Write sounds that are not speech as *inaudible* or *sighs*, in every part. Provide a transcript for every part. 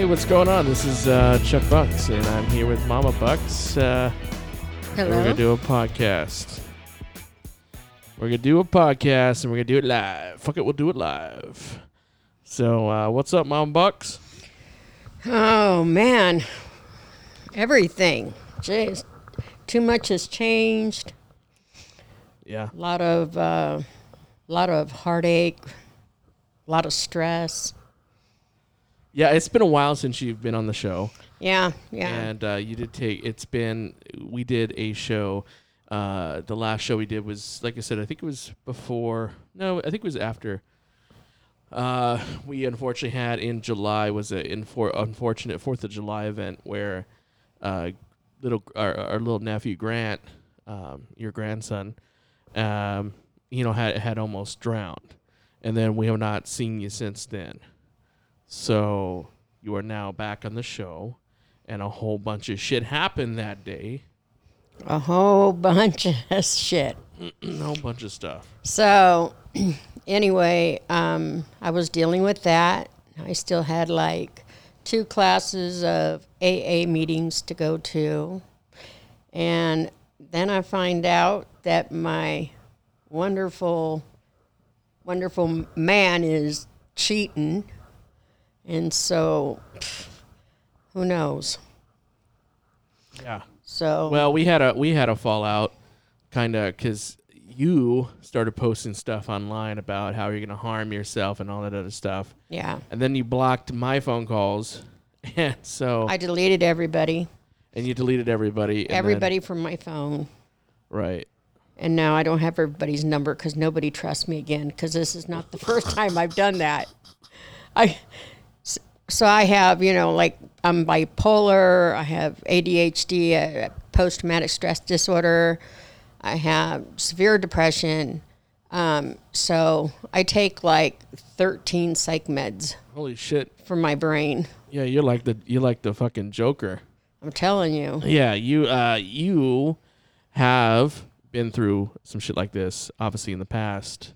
Hey, what's going on? This is uh, Chuck Bucks, and I'm here with Mama Bucks. Uh, and We're Hello. gonna do a podcast. We're gonna do a podcast, and we're gonna do it live. Fuck it, we'll do it live. So, uh, what's up, Mama Bucks? Oh man, everything. Jeez, too much has changed. Yeah, A lot of, uh, lot of heartache, a lot of stress. Yeah. It's been a while since you've been on the show, Yeah, yeah, and uh, you did take. It's been. We did a show. Uh, the last show we did was, like I said, I think it was before. No, I think it was after. Uh, we unfortunately had in July was a infor- unfortunate Fourth of July event where, uh, little our, our little nephew Grant, um, your grandson, um, you know had had almost drowned, and then we have not seen you since then. So you are now back on the show, and a whole bunch of shit happened that day. a whole *laughs* bunch of shit. *clears throat* a whole bunch of stuff. So, *clears throat* anyway, um, I was dealing with that. I still had like two classes of AA meetings to go to. And then I find out that my wonderful, wonderful man is cheating. And so, who knows? Yeah. So, Well, we had a we had a fallout, kind of, because you started posting stuff online about how you're gonna harm yourself and all that other stuff, yeah, and then you blocked my phone calls, *laughs* and so I deleted everybody, and you deleted everybody. and then- everybody from my phone. right. And now I don't have everybody's number because nobody trusts me again because this is not the first time I've done that. I so I have you know like I'm bipolar. I have ADHD, uh, post traumatic stress disorder. I have severe depression. Um, so I take like 13 psych meds Holy shit. for my brain. Yeah, you're like the you're like the fucking Joker. I'm telling you. Yeah, you uh you have been through some shit like this, obviously in the past.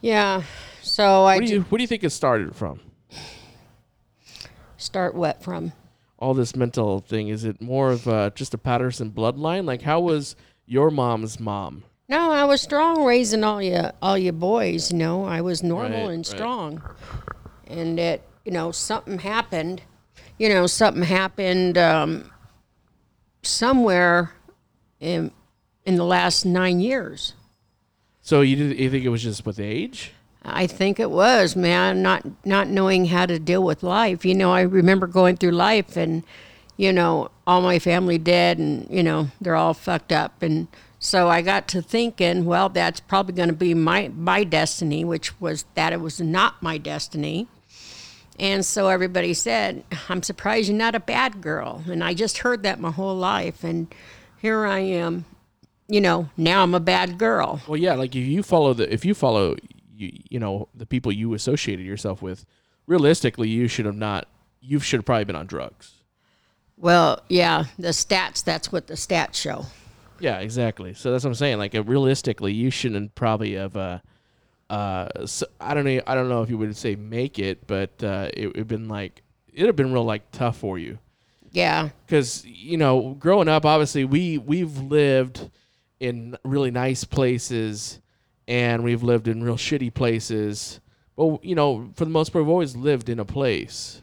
Yeah. So I What do you what do you think it started from? Start what from? all this mental thing? Is it more of uh, just a Patterson bloodline? Like, how was your mom's mom? No, I was strong raising all you all you boys. You know, I was normal Right, and right. strong, and it you know something happened. You know, something happened um, somewhere in in the last nine years. So you did you think it was just with age? I think it was, man, not not knowing how to deal with life. You know, I remember going through life and you know, all my family dead and you know, they're all fucked up and so I got to thinking, well, that's probably going to be my my destiny, which was that it was not my destiny. And so everybody said, "I'm surprised you're not a bad girl." And I just heard that my whole life and here I am. You know, now I'm a bad girl. Well, yeah. Like if you follow the if you follow you you know the people you associated yourself with, realistically, you should have not. You should have probably been on drugs. Well, yeah, the stats, that's what the stats show. Yeah, exactly. So that's what I'm saying. Like, uh, realistically, you shouldn't probably have. Uh, uh, s I don't know. I don't know if you would say make it, but uh, it would have been like it'd have been real like tough for you. Yeah. because you know growing up obviously we we've lived in really nice places and we've lived in real shitty places but you know for the most part we've always lived in a place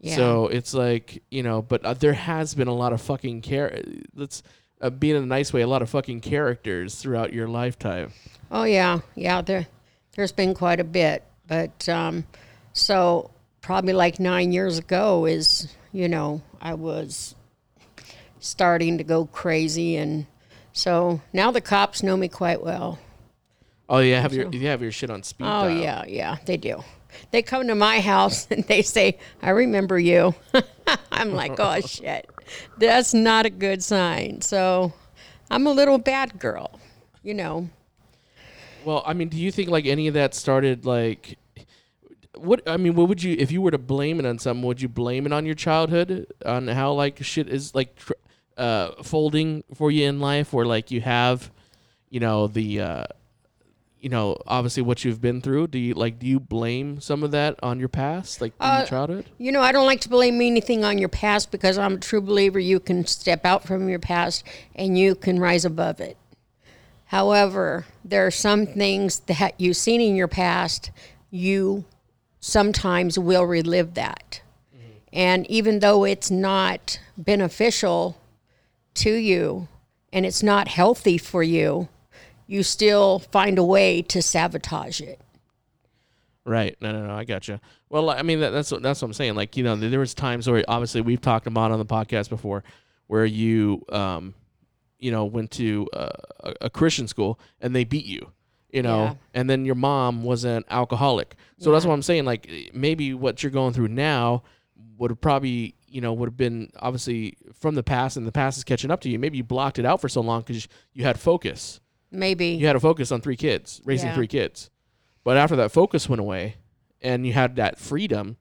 Yeah. so it's like you know but uh, there has been a lot of fucking care let's uh, being in a nice way a lot of fucking characters throughout your lifetime Oh, yeah. Yeah, there, there's been quite a bit. But um, so probably like nine years ago is, you know, I was starting to go crazy. And so now the cops know me quite well. Oh yeah have your you have your shit on speed Oh, dial. yeah, yeah, they do. They come to my house *laughs* and they say, I remember you. *laughs* I'm like, oh, *laughs* shit. That's not a good sign. So I'm a little bad girl, you know. Well, I mean, do you think like any of that started like what I mean, what would you if you were to blame it on something, would you blame it on your childhood on how like shit is like tr- uh folding for you in life where like you have you know the uh you know, obviously what you've been through. Do you like? Do you blame some of that on your past, like Uh, your childhood? You know, I don't like to blame anything on your past because I'm a true believer you can step out from your past and you can rise above it. However, there are some things that you've seen in your past, you sometimes will relive that. And even though it's not beneficial to you and it's not healthy for you, you still find a way to sabotage it. Right. No, no, no. I gotcha. Well, I mean, that, that's what, that's what I'm saying. Like, you know, there was times where obviously we've talked about on the podcast before, where you, um, you know, went to a, a Christian school and they beat you, you know, Yeah. and then your mom was an alcoholic. So that's what I'm saying. Like, maybe what you're going through now would have probably, you know, would have been obviously from the past, and the past is catching up to you. Maybe you blocked it out for so long because you had focus. Maybe. You had a focus on three kids, raising Yeah. three kids. But after that focus went away and you had that freedom,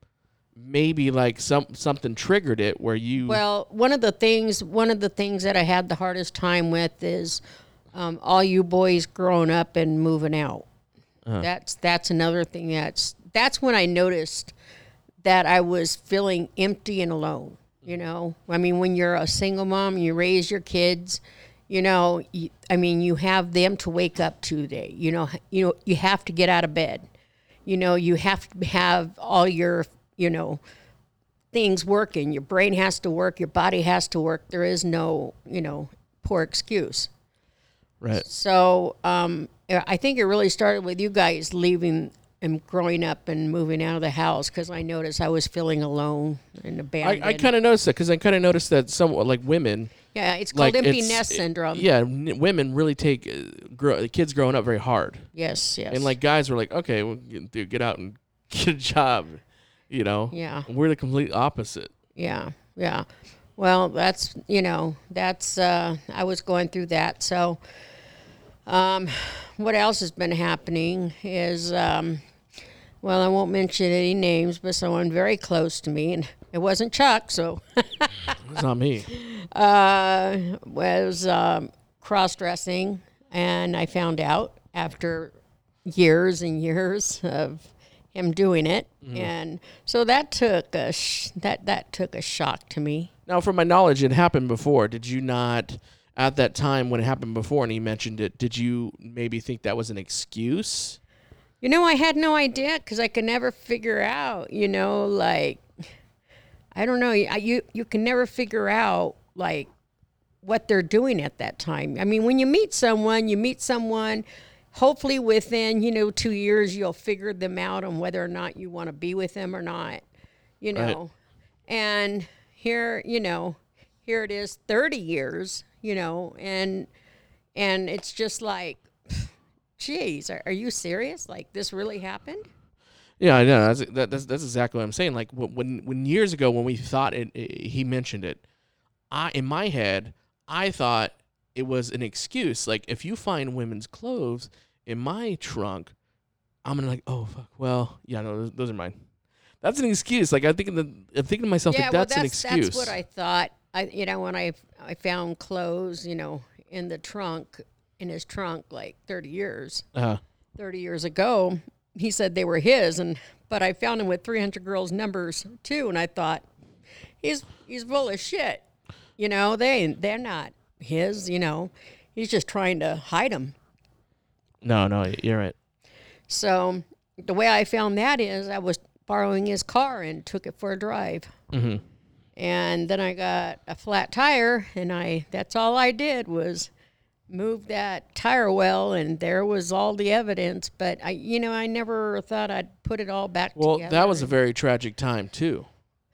maybe like some something triggered it where you Well, one of the things one of the things that I had the hardest time with is um, all you boys growing up and moving out. Uh-huh. That's that's another thing that's that's when I noticed that I was feeling empty and alone. You know, I mean, when you're a single mom, you raise your kids. You know, I mean, you have them to wake up to today. You know, you know, you have to get out of bed. You know, you have to have all your, you know, things working. Your brain has to work, your body has to work. There is no, you know, poor excuse. right. So um, I think it really started with you guys leaving and growing up and moving out of the house because I noticed I was feeling alone and I, abandoned. I kind of noticed that because I kind of noticed that some like women yeah, it's called like empty it's- nest syndrome. Yeah, n- women really take uh, grow, kids growing up very hard, Yes, yes. and like guys were like, okay, well, dude, get out and *laughs* get a job, you know. yeah, We're the complete opposite. yeah, yeah. Well, that's you know that's uh, I was going through that. So, um, what else has been happening is um, well, I won't mention any names, but someone very close to me, and it wasn't Chuck, so. It's not me. uh, was um, cross dressing, and I found out after years and years of him doing it, and so that took a sh- that that took a shock to me. Now, from my knowledge, it happened before. Did you not, at that time when it happened before and he mentioned it, did you maybe think that was an excuse? You know, I had no idea because I could never figure out. You know, like I don't know. I- You you can never figure out like what they're doing at that time. I mean, when you meet someone, you meet someone. Hopefully, within you know two years, you'll figure them out on whether or not you want to be with them or not. You Right. know, and here you know, here it is, thirty years. You know, and and it's just like *sighs* geez, are, are you serious? Like this really happened? Yeah, I know. That's that, that's, that's exactly what I'm saying. Like when when years ago when we thought it, it, he mentioned it, I in my head I thought it was an excuse. Like if you find women's clothes in my trunk, I'm gonna like, oh fuck. Well, yeah, no, those, those are mine. That's an excuse. Like I think the, I'm thinking to myself, yeah, like, well, that's, an excuse. that's what I thought. I you know when I I found clothes, you know, in the trunk in his trunk like 30 years, uh, 30 years ago. He said they were his, and but I found him with 300 girls' numbers too, and I thought he's he's full of shit. You know, they they're not his. You know, he's just trying to hide them. no, no, you're right. So the way I found that is I was borrowing his car and took it for a drive. hmm And then I got a flat tire and I that's all I did was move that tire well and there was all the evidence, but I you know, I never thought I'd put it all back together. Well, together. that was a very tragic time too.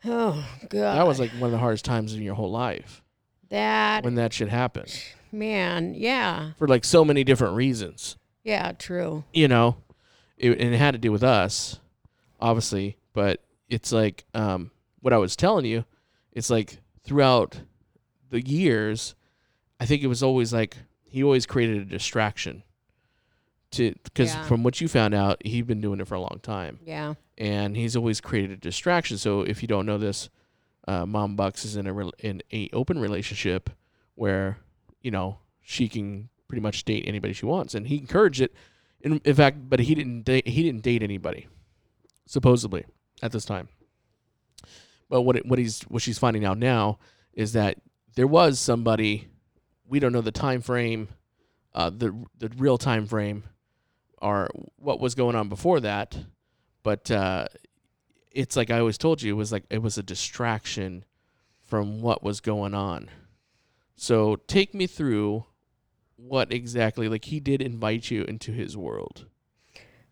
Oh god. That was like one of the hardest times in your whole life that when that should happen man, yeah. for like so many different reasons. Yeah, true. you know, it, and it had to do with us, obviously. But it's like um, what I was telling you. It's like throughout the years, I think it was always like he always created a distraction. To because Yeah. from what you found out, he'd been doing it for a long time, Yeah. and he's always created a distraction. So if you don't know this, uh, Mom Bucks is in a rel in a open relationship where you know she can pretty much date anybody she wants, and he encouraged it In, in fact, but he didn't date, he didn't date anybody, supposedly at this time. But what it, what he's what she's finding out now is that there was somebody we don't know the time frame, uh, the the real time frame, or what was going on before that, but uh, it's like I always told you, it was like it was a distraction from what was going on. So take me through what exactly like he did invite you into his world.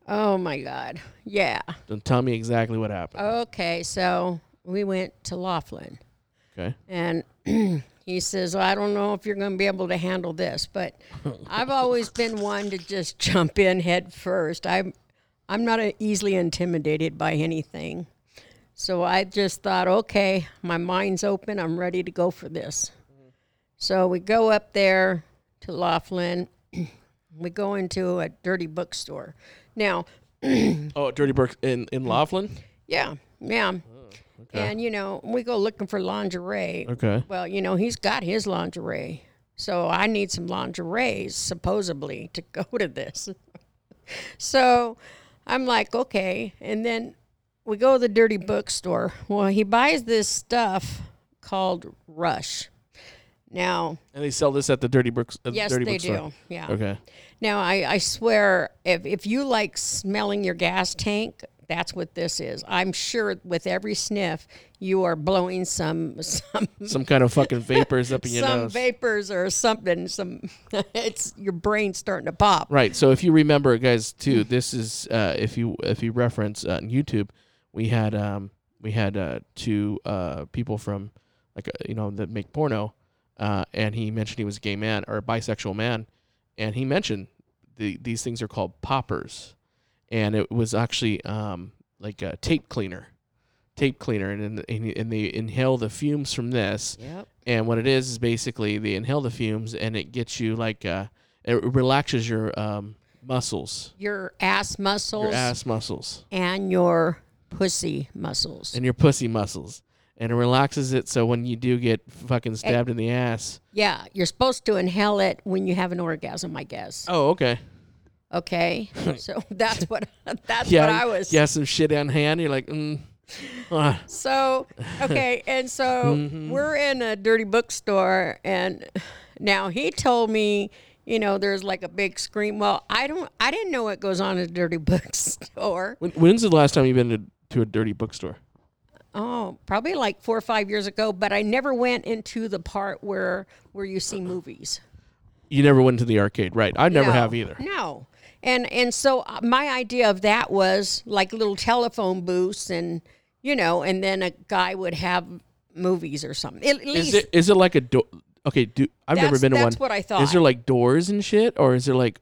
Oh my God. Yeah. Then tell me exactly what happened. Okay. So we went to Laughlin. Okay. And *clears throat* he says, well, I don't know if you're going to be able to handle this, but *laughs* I've always been one to just jump in head first. I'm, I'm not easily intimidated by anything. So I just thought, okay, my mind's open. I'm ready to go for this. So we go up there to Laughlin. *clears throat* we go into a dirty bookstore. Now, *clears throat* Oh, Dirty Burke in in Laughlin. yeah, yeah. Okay. And, you know, we go looking for lingerie. Okay. Well, you know, he's got his lingerie. So I need some lingerie, supposedly, to go to this. *laughs* so I'm like, okay. And then we go to the dirty bookstore. Well, he buys this stuff called Rush. Now, And they sell this at the Dirty Brooks. At yes, Dirty they Bookstore. do. Yeah. Okay. Now, I, I swear, if, if you like smelling your gas tank, that's what this is. I'm sure with every sniff, you are blowing some *laughs* some Some kind of fucking vapors up in your *laughs* some nose. vapors or something. Some *laughs* it's your brain starting to pop. Right. So if you remember, guys, too, this is uh, if you if you reference uh, on YouTube, we had um we had uh, two uh people from like uh, you know that make porno, uh, and he mentioned he was a gay man or a bisexual man, and he mentioned the these things are called poppers, and it was actually um like a tape cleaner, tape cleaner, and and, and they inhale the fumes from this, Yep. and what it is is basically they inhale the fumes and it gets you like uh it relaxes your um muscles. Your ass muscles. Your ass muscles. And your pussy muscles. and your pussy muscles. And it relaxes it so when you do get fucking stabbed in the ass yeah, you're supposed to inhale it when you have an orgasm, I guess. oh okay Okay, *laughs* so *laughs* that's what that's yeah what I was. you have some shit on hand you're like mm, ah. So okay, *laughs* and so Mm-hmm. we're in a dirty bookstore, and now he told me, you know, there's like a big screen. Well, I don't, I didn't know what goes on in a dirty bookstore. when, when's the last time you've been to, to a dirty bookstore Oh, probably like four or five years ago, but I never went into the part where where you see movies. you never went to the arcade right i never No, have either No. And and so uh, my idea of that was like little telephone booths and you know, and then a guy would have movies or something. At, at is it is it like a door okay do i've never been to one that's what I thought. Is there like doors and shit, or is there like,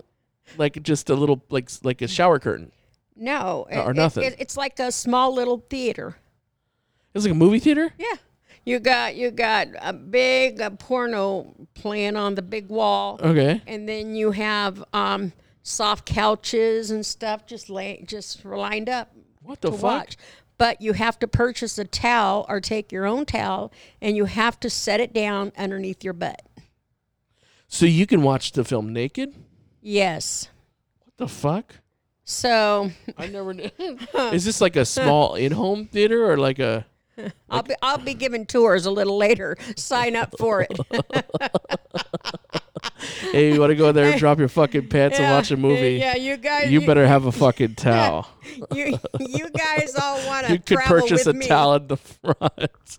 *laughs* like just a little like like a shower curtain? no, or it- it- nothing. it- it's like a small little theater. It's like a movie theater. Yeah. You got you got a big uh, porno playing on the big wall. Okay. and then you have um, soft couches and stuff just lay just lined up What the to fuck? watch. But you have to purchase a towel or take your own towel, and you have to set it down underneath your butt. So you can watch the film naked? Yes. What the fuck? So I never knew. *laughs* Is this like a small in-home theater or like a? I'll be I'll be giving tours a little later. Sign up for it. *laughs* *laughs* Hey, you want to go there and drop your fucking pants and watch a movie? Yeah, you guys. You better have a fucking *laughs* towel. You, you guys all want to You could travel purchase with a me. towel in the front.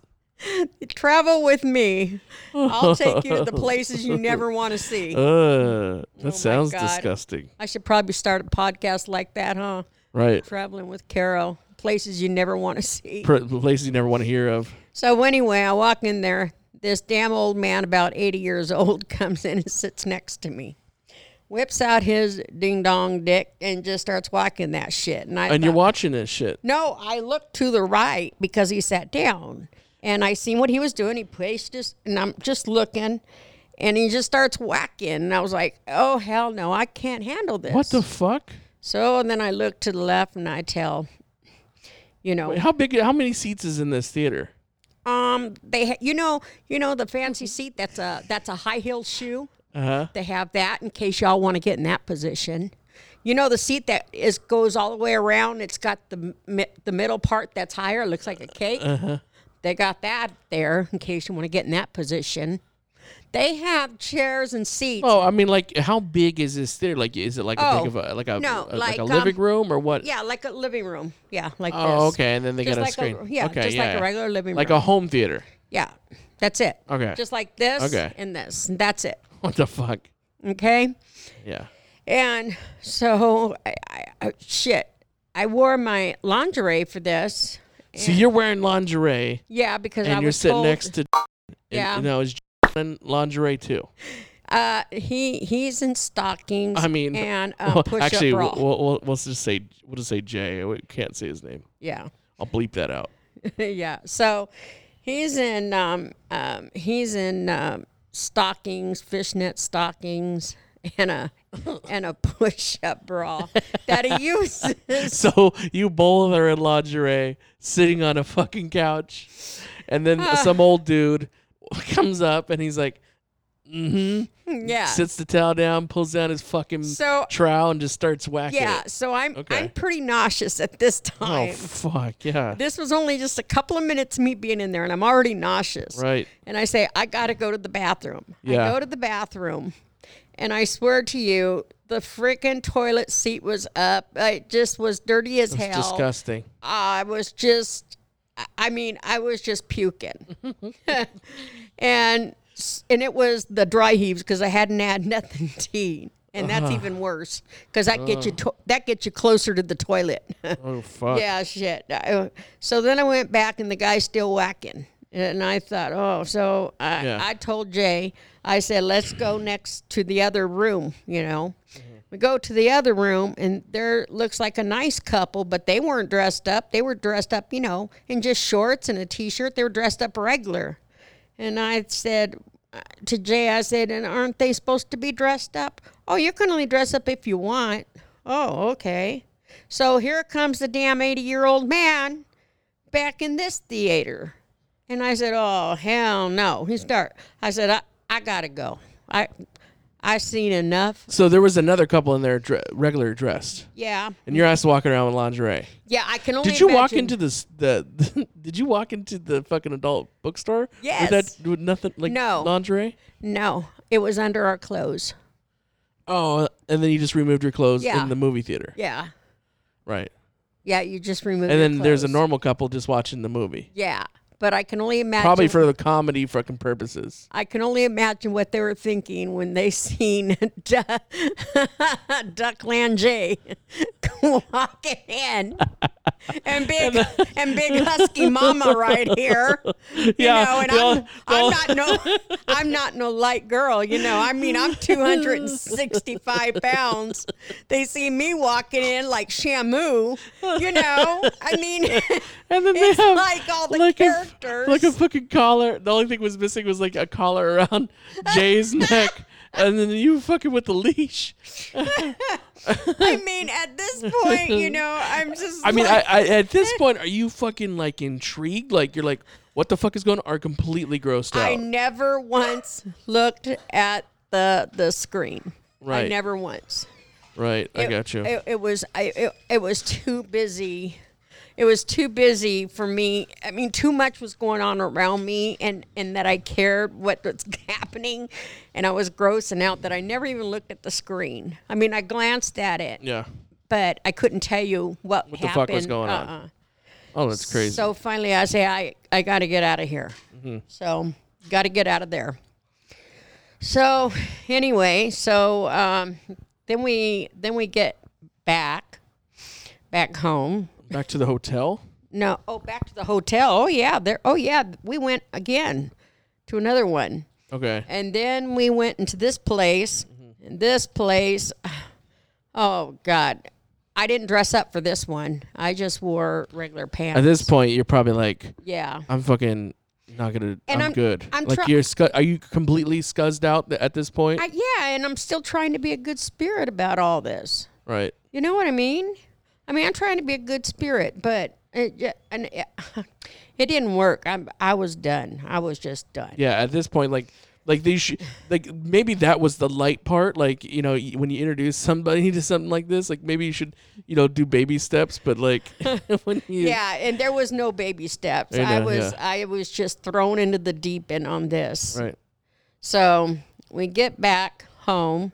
*laughs* Travel with me. I'll take you to the *laughs* places you never want to see. Uh, that my sounds disgusting. I should probably start a podcast like that, huh? Right. Traveling with Carol, places you never want to see. Places you never want to hear of. So anyway, I walk in there. This damn old man, about 80 years old, *laughs* comes in and sits next to me. Whips out his ding dong dick and just starts walking that shit. And I And you're watching this shit. No, I looked to the right because he sat down, and I seen what he was doing. He placed his, and I'm just looking, and he just starts whacking. And I was like, "Oh hell no, I can't handle this." What the fuck? So and then I look to the left, and I tell, you know, Wait, how big? How many seats is in this theater? Um, they, ha- you know, you know the fancy seat. That's a that's a high heel shoe. Uh huh. They have that in case y'all want to get in that position. You know the seat that is goes all the way around. It's got the mi- the middle part that's higher. It looks like a cake. Uh-huh. They got that there in case you want to get in that position. They have chairs and seats. Oh, I mean, like, how big is this theater? Like, is it like a Oh, big of a like a, no, a- like, a living um, room or what? Yeah, like a living room. Yeah, like Oh, this. okay, and then they Just got a like screen. yeah, okay, just yeah, like a regular living like room. Like a home theater. yeah, that's it. Okay. Just like this Okay. and this. And that's it. *laughs* What the fuck? Okay. Yeah. And so, I, I, I, shit, I wore my lingerie for this. So you're wearing lingerie Yeah, because I and you're was sitting told, next to. Yeah. And, now is in lingerie too. Uh, he he's in stockings. I mean, and a well, push-up actually, bra. we'll, we'll, we'll, just say we'll just say Jay. We can't say his name. yeah, I'll bleep that out. *laughs* yeah. So he's in um, um he's in um, stockings, fishnet stockings, and a *laughs* and a push-up bra that he *laughs* uses. So you both are in lingerie, sitting on a fucking couch, and then Ah. some old dude *laughs* comes up and he's like, "Mm-hmm." *laughs* yeah. Sits the towel down, pulls down his fucking So trowel, and just starts whacking yeah, it. so I'm Okay. I'm pretty nauseous at this time. Oh fuck yeah! this was only just a couple of minutes of me being in there, and I'm already nauseous. Right. And I say, I got to go to the bathroom. Yeah. I go to the bathroom, and I swear to you, the freaking toilet seat was up. It just was dirty as hell. disgusting. I was just, I- mean, I was just puking. *laughs* and and it was the dry heaves because I hadn't had *laughs* nothing to eat. And that's Uh-huh. even worse because that gets you to- that gets you closer to the toilet. *laughs* Oh fuck. Yeah, shit. I- So then I went back and the guy's still whacking. And I thought, oh, so I, Yeah. I told Jay, I said, let's go next to the other room, you know. We go to the other room and there looks like a nice couple, but they weren't dressed up. They were dressed up, you know, in just shorts and a t shirt. They were dressed up regular. And I said uh, to Jay, I said, and aren't they supposed to be dressed up? Oh, you can only dress up if you want. Oh, okay. So here comes the damn 80 year old man back in this theater. And I said, oh, hell no. He start. I said, I, I got to go. I I seen enough. So there was another couple in there, dre- regular dressed, Yeah. and your ass walking around with lingerie. Yeah, I can only Did you walk into this the? *laughs* did you walk into the fucking adult bookstore? Yes. With that with nothing like No. lingerie. No, it was under our clothes. Oh, and then you just removed your clothes Yeah. in the movie theater. Yeah. Right. Yeah, you just removed. And then there's a normal couple just watching the movie. Yeah. But I can only imagine Probably for the comedy fucking purposes. I can only imagine what they were thinking when they *laughs* seen Du- *laughs* Duckland J *laughs* walking in, and big and big husky mama right here. You Yeah, know, and I'm, I'm not no I'm not no light girl. You know, I mean I'm 265 pounds. They see me walking in like Shamu. You know, I mean. And then It's they have like all the like characters. Like a fucking collar. The only thing was missing was like a collar around *laughs* Jay's neck. And then you fucking with the leash. *laughs* I mean, at this point, you know, I'm *laughs* just. I mean, like, I, I at this point, are you fucking like intrigued? Like you're like, what the fuck is going on? Or completely grossed out? I never once looked at the the screen. I Right. never once. right, I It- got you. It, it was I it, it was too busy. It was too busy for me. I mean, too much was going on around me, and and that I cared what was *laughs* happening, and I was grossing out that I never even looked at the screen. I mean, I glanced at it, yeah. but I couldn't tell you what, What the happened. fuck was going on? Uh-uh. Oh, that's crazy. So finally, I say, I, I got to get out of here. Mm-hmm. So, got to get out of there. So, anyway, so um, then we then we get back back home. Back to the hotel. No, oh, back to the hotel. Oh yeah, there. Oh yeah, we went again to another one, Okay. and then we went into this place. Mm-hmm. And this place, *sighs* oh God, I didn't dress up for this one. I just wore regular pants. At this point, you're probably like, yeah. I'm fucking not gonna. And I'm, I'm- good. I'm like try- you're. Scu- are you completely scuzzed out at this point? I, yeah, and I'm still trying to be a good spirit about all this. right. You know what I mean? I mean, I'm trying to be a good spirit, but it, and it, *laughs* it didn't work. I'm, I was done. I was just done. Yeah. At this point, like Like they should, like maybe that was the light part. Like you know, when you introduce somebody *laughs* to something like this, like maybe you should, you know, do baby steps. But like *laughs* when you, Yeah, and there was no baby steps. I I, was yeah. I was just thrown into the deep end on this. right, So we get back home,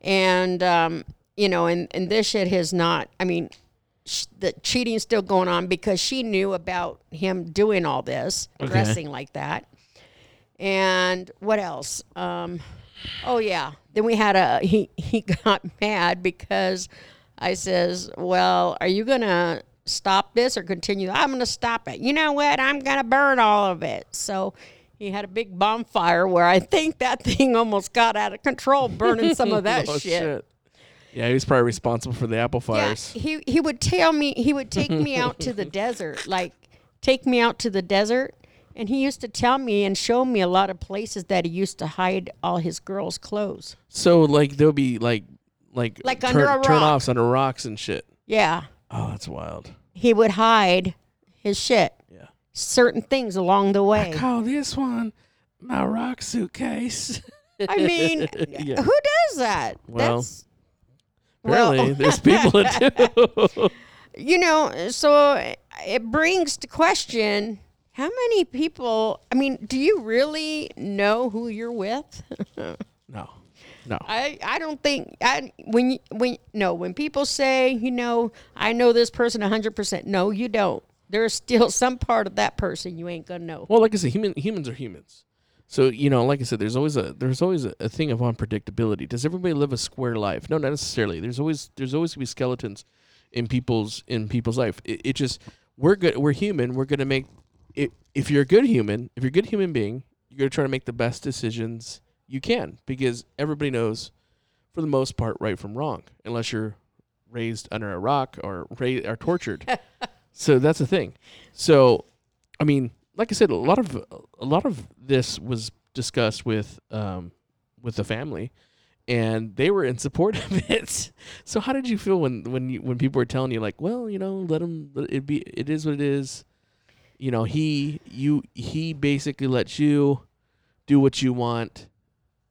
and um, you know, and and this shit has not. I mean, sh- the cheating's still going on because she knew about him doing all this, Okay. dressing like that. And what else? Um, oh yeah, then we had a he he *laughs* got mad because I says, "Well, are you gonna?" Stop this or continue? I'm going to stop it. You know what? I'm going to burn all of it. So he had a big bonfire where I think that *laughs* thing almost got out of control, burning some of that *laughs* Oh, shit. Yeah, he was probably responsible for the apple fires. Yeah, fires. he he would tell me he would take me out to the *laughs* desert, like take me out to the desert, and he used to tell me and show me a lot of places that he used to hide all his girls' clothes. So like there'll be like like Like turn, under a turn rock. offs under rocks and shit. Yeah, Oh, that's wild. he would hide his shit, Yeah. certain things along the way. Call this one my rock suitcase. I mean, *laughs* Yeah. who does that? Well, That's Really, well- there's *laughs* people that do. you know, so it brings to question how many people. I mean, do you really know who you're with? *laughs* no, no. I, I don't think I when you, when no when people say you know I know this person hundred percent no you don't there's still some part of that person you ain't gonna know Well, like I said, human humans are humans. So you know, like I said, there's always a there's always a, a thing of unpredictability. Does everybody live a square life? No, not necessarily. There's always there's always gonna be skeletons in people's in people's life. It, it just we're good. We're human. We're gonna make it. If you're a good human, if you're a good human being, you're gonna try to make the best decisions you can because everybody knows, for the most part, right from wrong, unless you're raised under a rock or ra- or tortured. *laughs* so that's the thing. So, I mean, like I said, a lot of a lot of this was discussed with um, with the family, and they were in support *laughs* of it. So, how did you feel when when you, when people were telling you like, well, you know, let him let it be. It is what it is. You know, he you he basically lets you do what you want,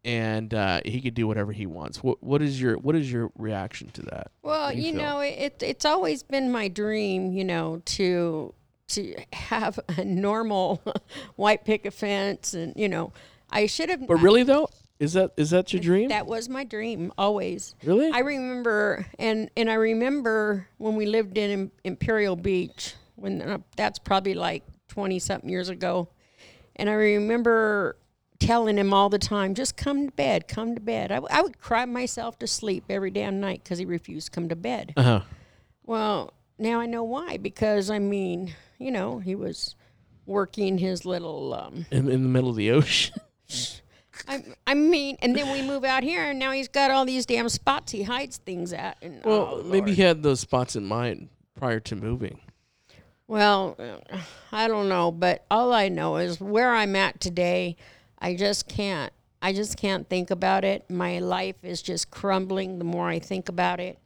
and uh, he could do whatever he wants. What what is your what is your reaction to that? well you you know it it's always been my dream you know to to have a normal *laughs* white picket fence and you know I should have But really though, is that is that your dream? that was my dream always really? I remember, and and I remember when we lived in Imperial Beach. When uh, that's probably like twenty something years ago, and I remember telling him all the time, "Just come to bed, come to bed." I, w- I would cry myself to sleep every damn night because he refused to come to bed. uh huh. Well, now I know why. Because I mean, you know, he was working his little. Um, In, in the middle of the ocean. *laughs* I, I mean, and then we move out here, and now he's got all these damn spots he hides things at. And Well, oh, maybe he had those spots in mind prior to moving. Well, uh, I don't know, but all I know is where I'm at today. I just can't. I just can't think about it. My life is just crumbling the more I think about it.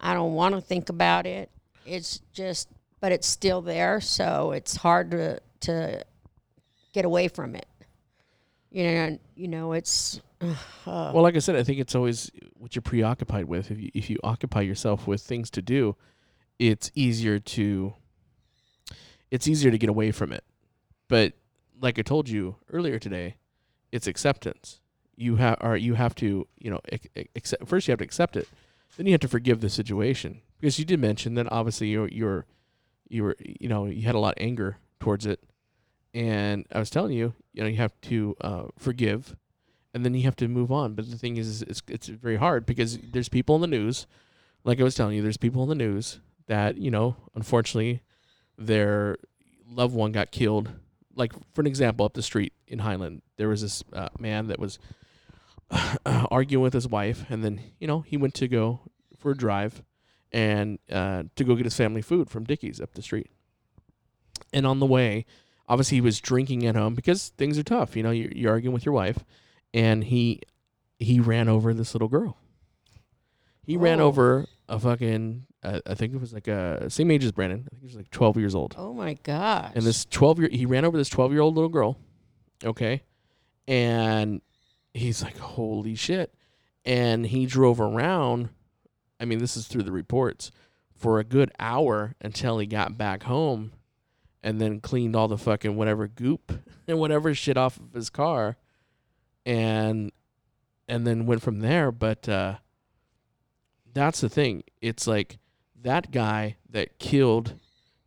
I don't want to think about it. It's just, but it's still there, so it's hard to to get away from it. You know, you know, it's uh, Well, like I said, I think it's always what you're preoccupied with. If you if you occupy yourself with things to do, it's easier to it's easier to get away from it. But like I told you earlier today, it's acceptance. You have or you have to, you know, ac- ac- accept first you have to accept it. Then you have to forgive the situation. Because you did mention that obviously you're you're you were you know, you had a lot of anger towards it. And I was telling you, you know, you have to uh, forgive and then you have to move on. But the thing is, it's it's very hard because there's people in the news, like I was telling you, there's people in the news that you know, unfortunately, their loved one got killed. Like for an example, up the street in Highland, there was this uh, man that was *sighs* arguing with his wife, and then you know he went to go for a drive and uh, to go get his family food from Dickey's up the street. And on the way, obviously he was drinking at home because things are tough. You know, you're, you're arguing with your wife, and he he ran over this little girl. He ran Oh. over a fucking uh, I think it was like a same age as Brandon. I think he was like 12 years old. oh my gosh. And this 12 year he ran over this 12 year old little girl. Okay. And he's like, holy shit. And he drove around, I mean, this is through the reports, for a good hour until he got back home and then cleaned all the fucking whatever goop *laughs* and whatever shit off of his car and and then went from there. But uh that's the thing. It's like that guy that killed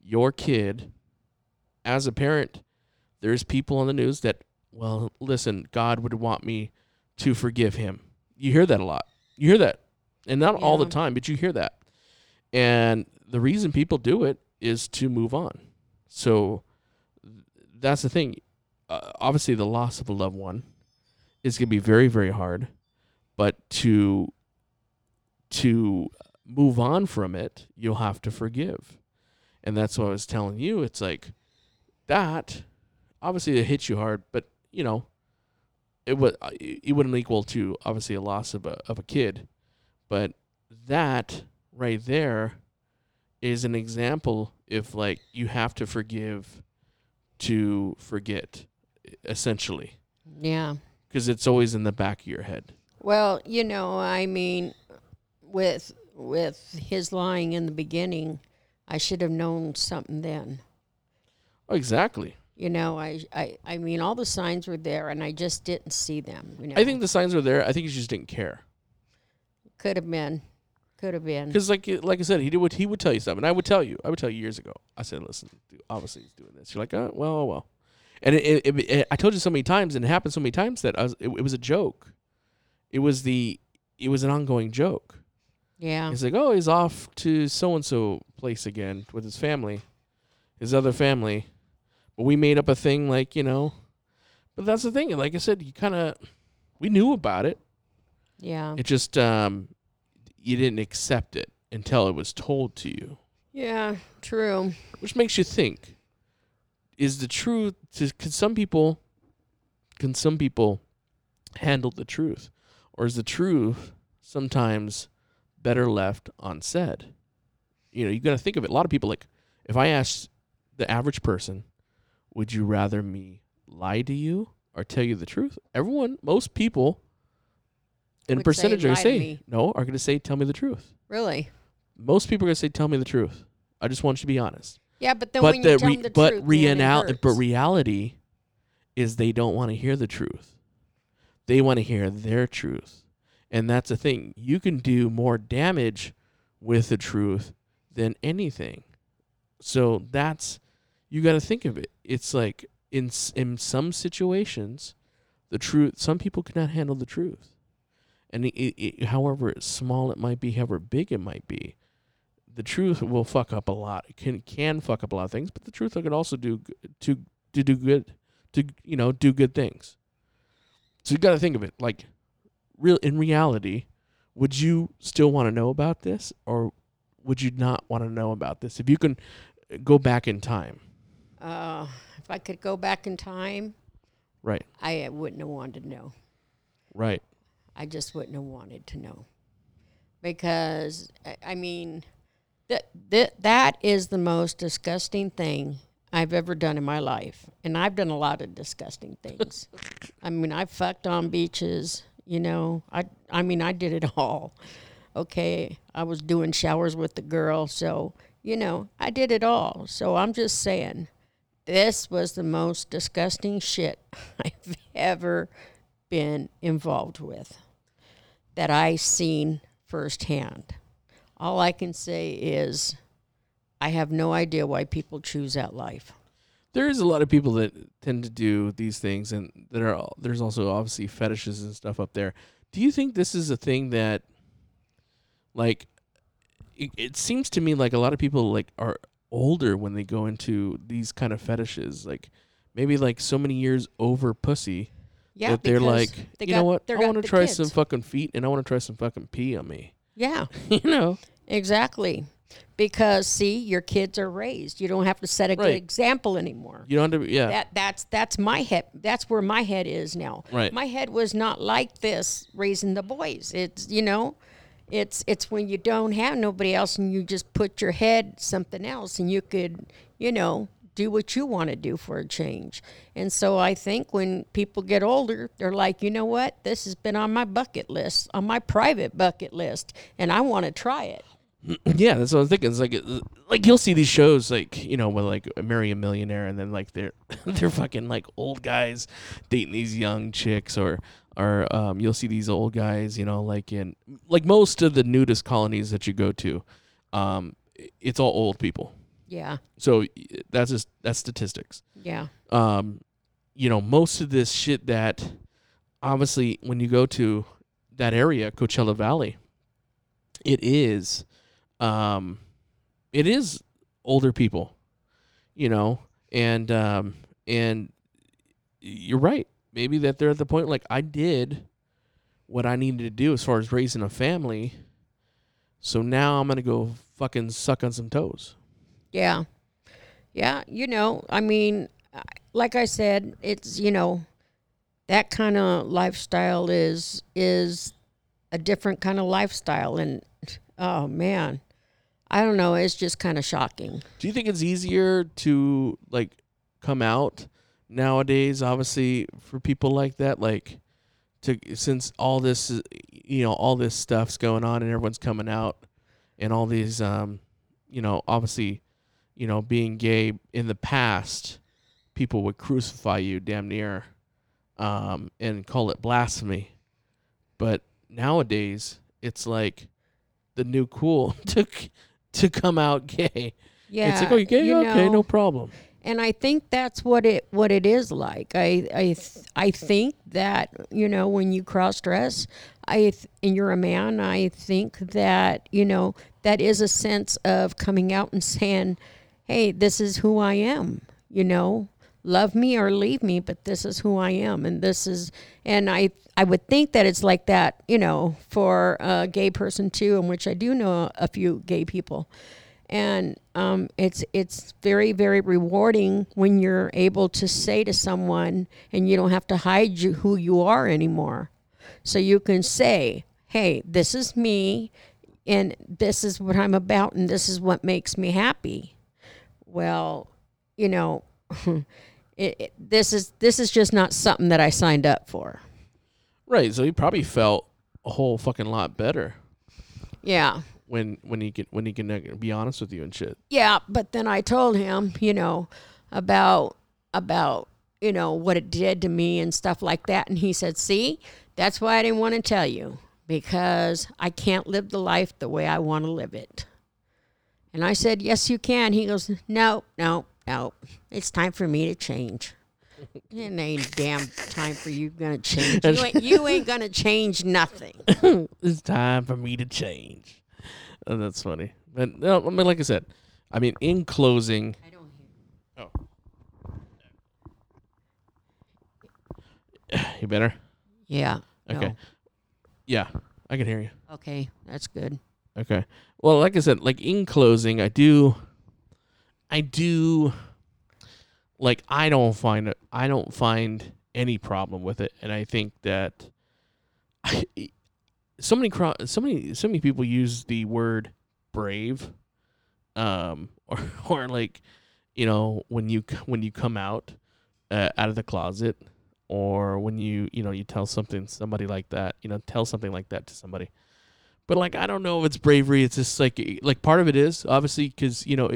your kid as a parent, there's people on the news that, well, listen, God would want me to forgive him. You hear that a lot. You hear that. And not all the time, but you hear that. And the reason people do it is to move on. So that's the thing. Uh, obviously, the loss of a loved one is going to be very, very hard. But to to move on from it, you'll have to forgive. And that's what I was telling you. It's like that. Obviously, it hits you hard, but you know, it would it wouldn't equal to obviously a loss of a of a kid, but that right there is an example if like you have to forgive to forget essentially Yeah. because it's always in the back of your head Well, you know, I mean, with with his lying in the beginning, I should have known something then. oh, exactly You know, I, I, I mean, all the signs were there, and I just didn't see them. You know, i think the signs were there i think you just didn't care could have been, could have been. because like like i said he did what he would tell you something i would tell you i would tell you years ago i said listen dude, obviously he's doing this you're like oh well oh, well and it, it, it, i told you so many times and it happened so many times that I was, it, it was a joke it was the it was an ongoing joke Yeah, He's like, oh, he's off to so and so place again with his family, his other family. But we made up a thing like, you know. But that's the thing. Like I said, you kind of, we knew about it. Yeah, It just, um, you didn't accept it until it was told to you, yeah. True. which makes you think: Is the truth? Can some people, can some people handle the truth, or is the truth sometimes better left unsaid? You know, you got to think of it. A lot of people like, if I asked the average person, would you rather me lie to you or tell you the truth? Everyone, most people, in Would percentage, are going "Lie to say me." no. Are going to say, tell me the truth. Really. Most people are going to say, tell me the truth. I just want you to be honest Yeah, but then but when you tell re- them the but truth, it but reality is they don't want to hear the truth. They want to hear their truth. And that's the thing. You can do more damage with the truth than anything. So that's you got to think of it. It's like in in some situations the truth some people cannot handle the truth. And it, it, however small it might be, however big it might be, the truth will fuck up a lot. It can can fuck up a lot of things, but the truth can also do to to do good to you know do good things. So you got to think of it like real in reality. Would you still want to know about this, or would you not want to know about this? If you can uh, go back in time, Uh, if I could go back in time, right, I wouldn't have wanted to know. right, I just wouldn't have wanted to know because I- mean that that that is the most disgusting thing I've ever done in my life, and I've done a lot of disgusting things. *laughs* I mean, I fucked on beaches. You know, I I mean, I did it all. Okay, I was doing showers with the girl, so you know, I did it all. So I'm just saying, this was the most disgusting shit *laughs* I've ever been involved with that I seen firsthand. All I can say is I have no idea why people choose that life. there is a lot of people that tend to do these things, and there are there's also obviously fetishes and stuff up there. Do you think this is a thing that, like, it, it seems to me like a lot of people like are older when they go into these kind of fetishes, like maybe like so many years over pussy Yeah, that they're like, they you got- know what, I want to try kids." some fucking feet, and I want to try some fucking pee on me. Yeah, *laughs* you know, exactly. Because see, your kids are raised. You don't have to set a Right. good example anymore. you don't have to, yeah, That that's that's my head. That's where my head is now. Right. My head was not like this raising the boys. It's you know, it's it's when you don't have nobody else and you just put your head something else and you could you know do what you want to do for a change. And so I think when people get older, they're like, you know what? This has been on my bucket list, on my private bucket list, and I want to try it. *clears throat* Yeah, that's what I'm thinking. It's like, uh, like you'll see these shows, like you know, with like marry a millionaire, and then like they're *laughs* they're fucking like old guys dating these young chicks, or or um, you'll see these old guys, you know, like in like most of the nudist colonies that you go to, um, it's all old people. Yeah, So that's just that's statistics. yeah, um, you know, most of this shit that obviously when you go to that area, Coachella Valley, it is, um, it is older people, you know, and um, and you're right. Maybe that they're at the point like I did what I needed to do as far as raising a family. So now I'm gonna go fucking suck on some toes. Yeah, yeah. You know, I mean, like I said, it's you know, that kind of lifestyle is is a different kind of lifestyle, and oh man, I don't know. It's just kind of shocking. Do you think it's easier to like come out nowadays? Obviously, for people like that, like to since all this, you know, all this stuff's going on and everyone's coming out, and all these, um, you know, obviously, you know, being gay in the past, people would crucify you damn near, um, and call it blasphemy, but nowadays it's like the new cool *laughs* to to come out gay. Yeah, it's like, oh, you gay? you okay, know, no problem. and I think that's what it what it is like. I I I think that you know when you cross dress, I and you're a man. I think that you know that is a sense of coming out and saying, "Hey, this is who I am." You know, love me or leave me, but this is who I am, and this is and I I would think that it's like that. You know, for a gay person too, in which I do know a few gay people and um, it's it's very very rewarding when you're able to say to someone and you don't have to hide you, who you are anymore so you can say hey this is me and this is what i'm about and this is what makes me happy well you know *laughs* it, it, this is this is just not something that i signed up for Right. So he probably felt a whole fucking lot better yeah when when he can when he can be honest with you and shit. Yeah, but then I told him, you know, about about you know what it did to me and stuff like that, and he said, "See, that's why I didn't want to tell you because I can't live the life the way I want to live it." And I said, "Yes, you can." He goes, "No, no, no. It's time for me to change." It ain't damn time for you gonna change. You ain't, you ain't gonna change nothing. *laughs* It's time for me to change. Oh, that's funny. But no, I mean, like I said, I mean, in closing, I don't hear. oh, you better. Yeah. Okay. no. Yeah, I can hear you. Okay, that's good. Okay. Well, like I said, like in closing, I do, I do, like I don't find it. I don't find any problem with it, and I think that I, so many cro- so many so many people use the word brave, um, *laughs* or or like, you know, when you when you come out uh, out of the closet, or when you you know you tell something somebody like that, you know, tell something like that to somebody but like I don't know if it's bravery. It's just like like part of it is obviously because you know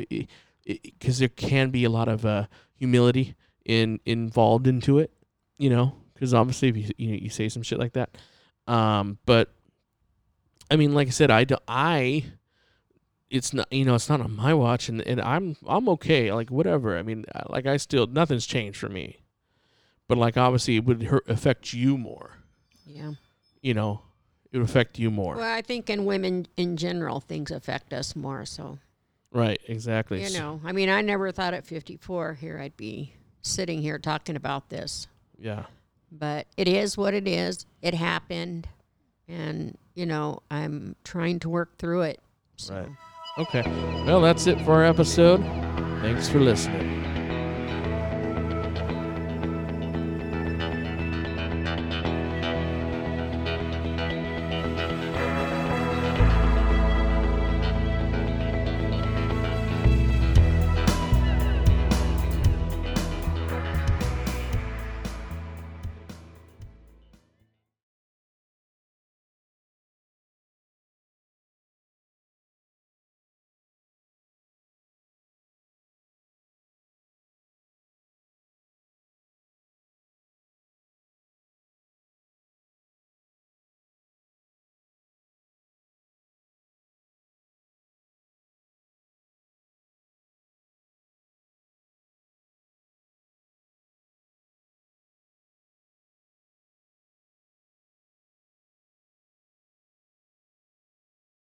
because there can be a lot of uh, humility in involved into it. You know, because obviously if you you, know, you say some shit like that, um, but I mean, like I said, I do, I it's not you know it's not on my watch and, and I'm I'm okay like whatever I mean like I still nothing's changed for me but like obviously it would hurt, affect you more Yeah. you know it would affect you more Well, I think in women in general, things affect us more. So, Right, exactly. you know, I mean, I never thought at 54 here I'd be sitting here talking about this, Yeah. but it is what it is. It happened. And, you know, I'm trying to work through it. So. Right. Okay. Well, that's it for our episode. Thanks for listening.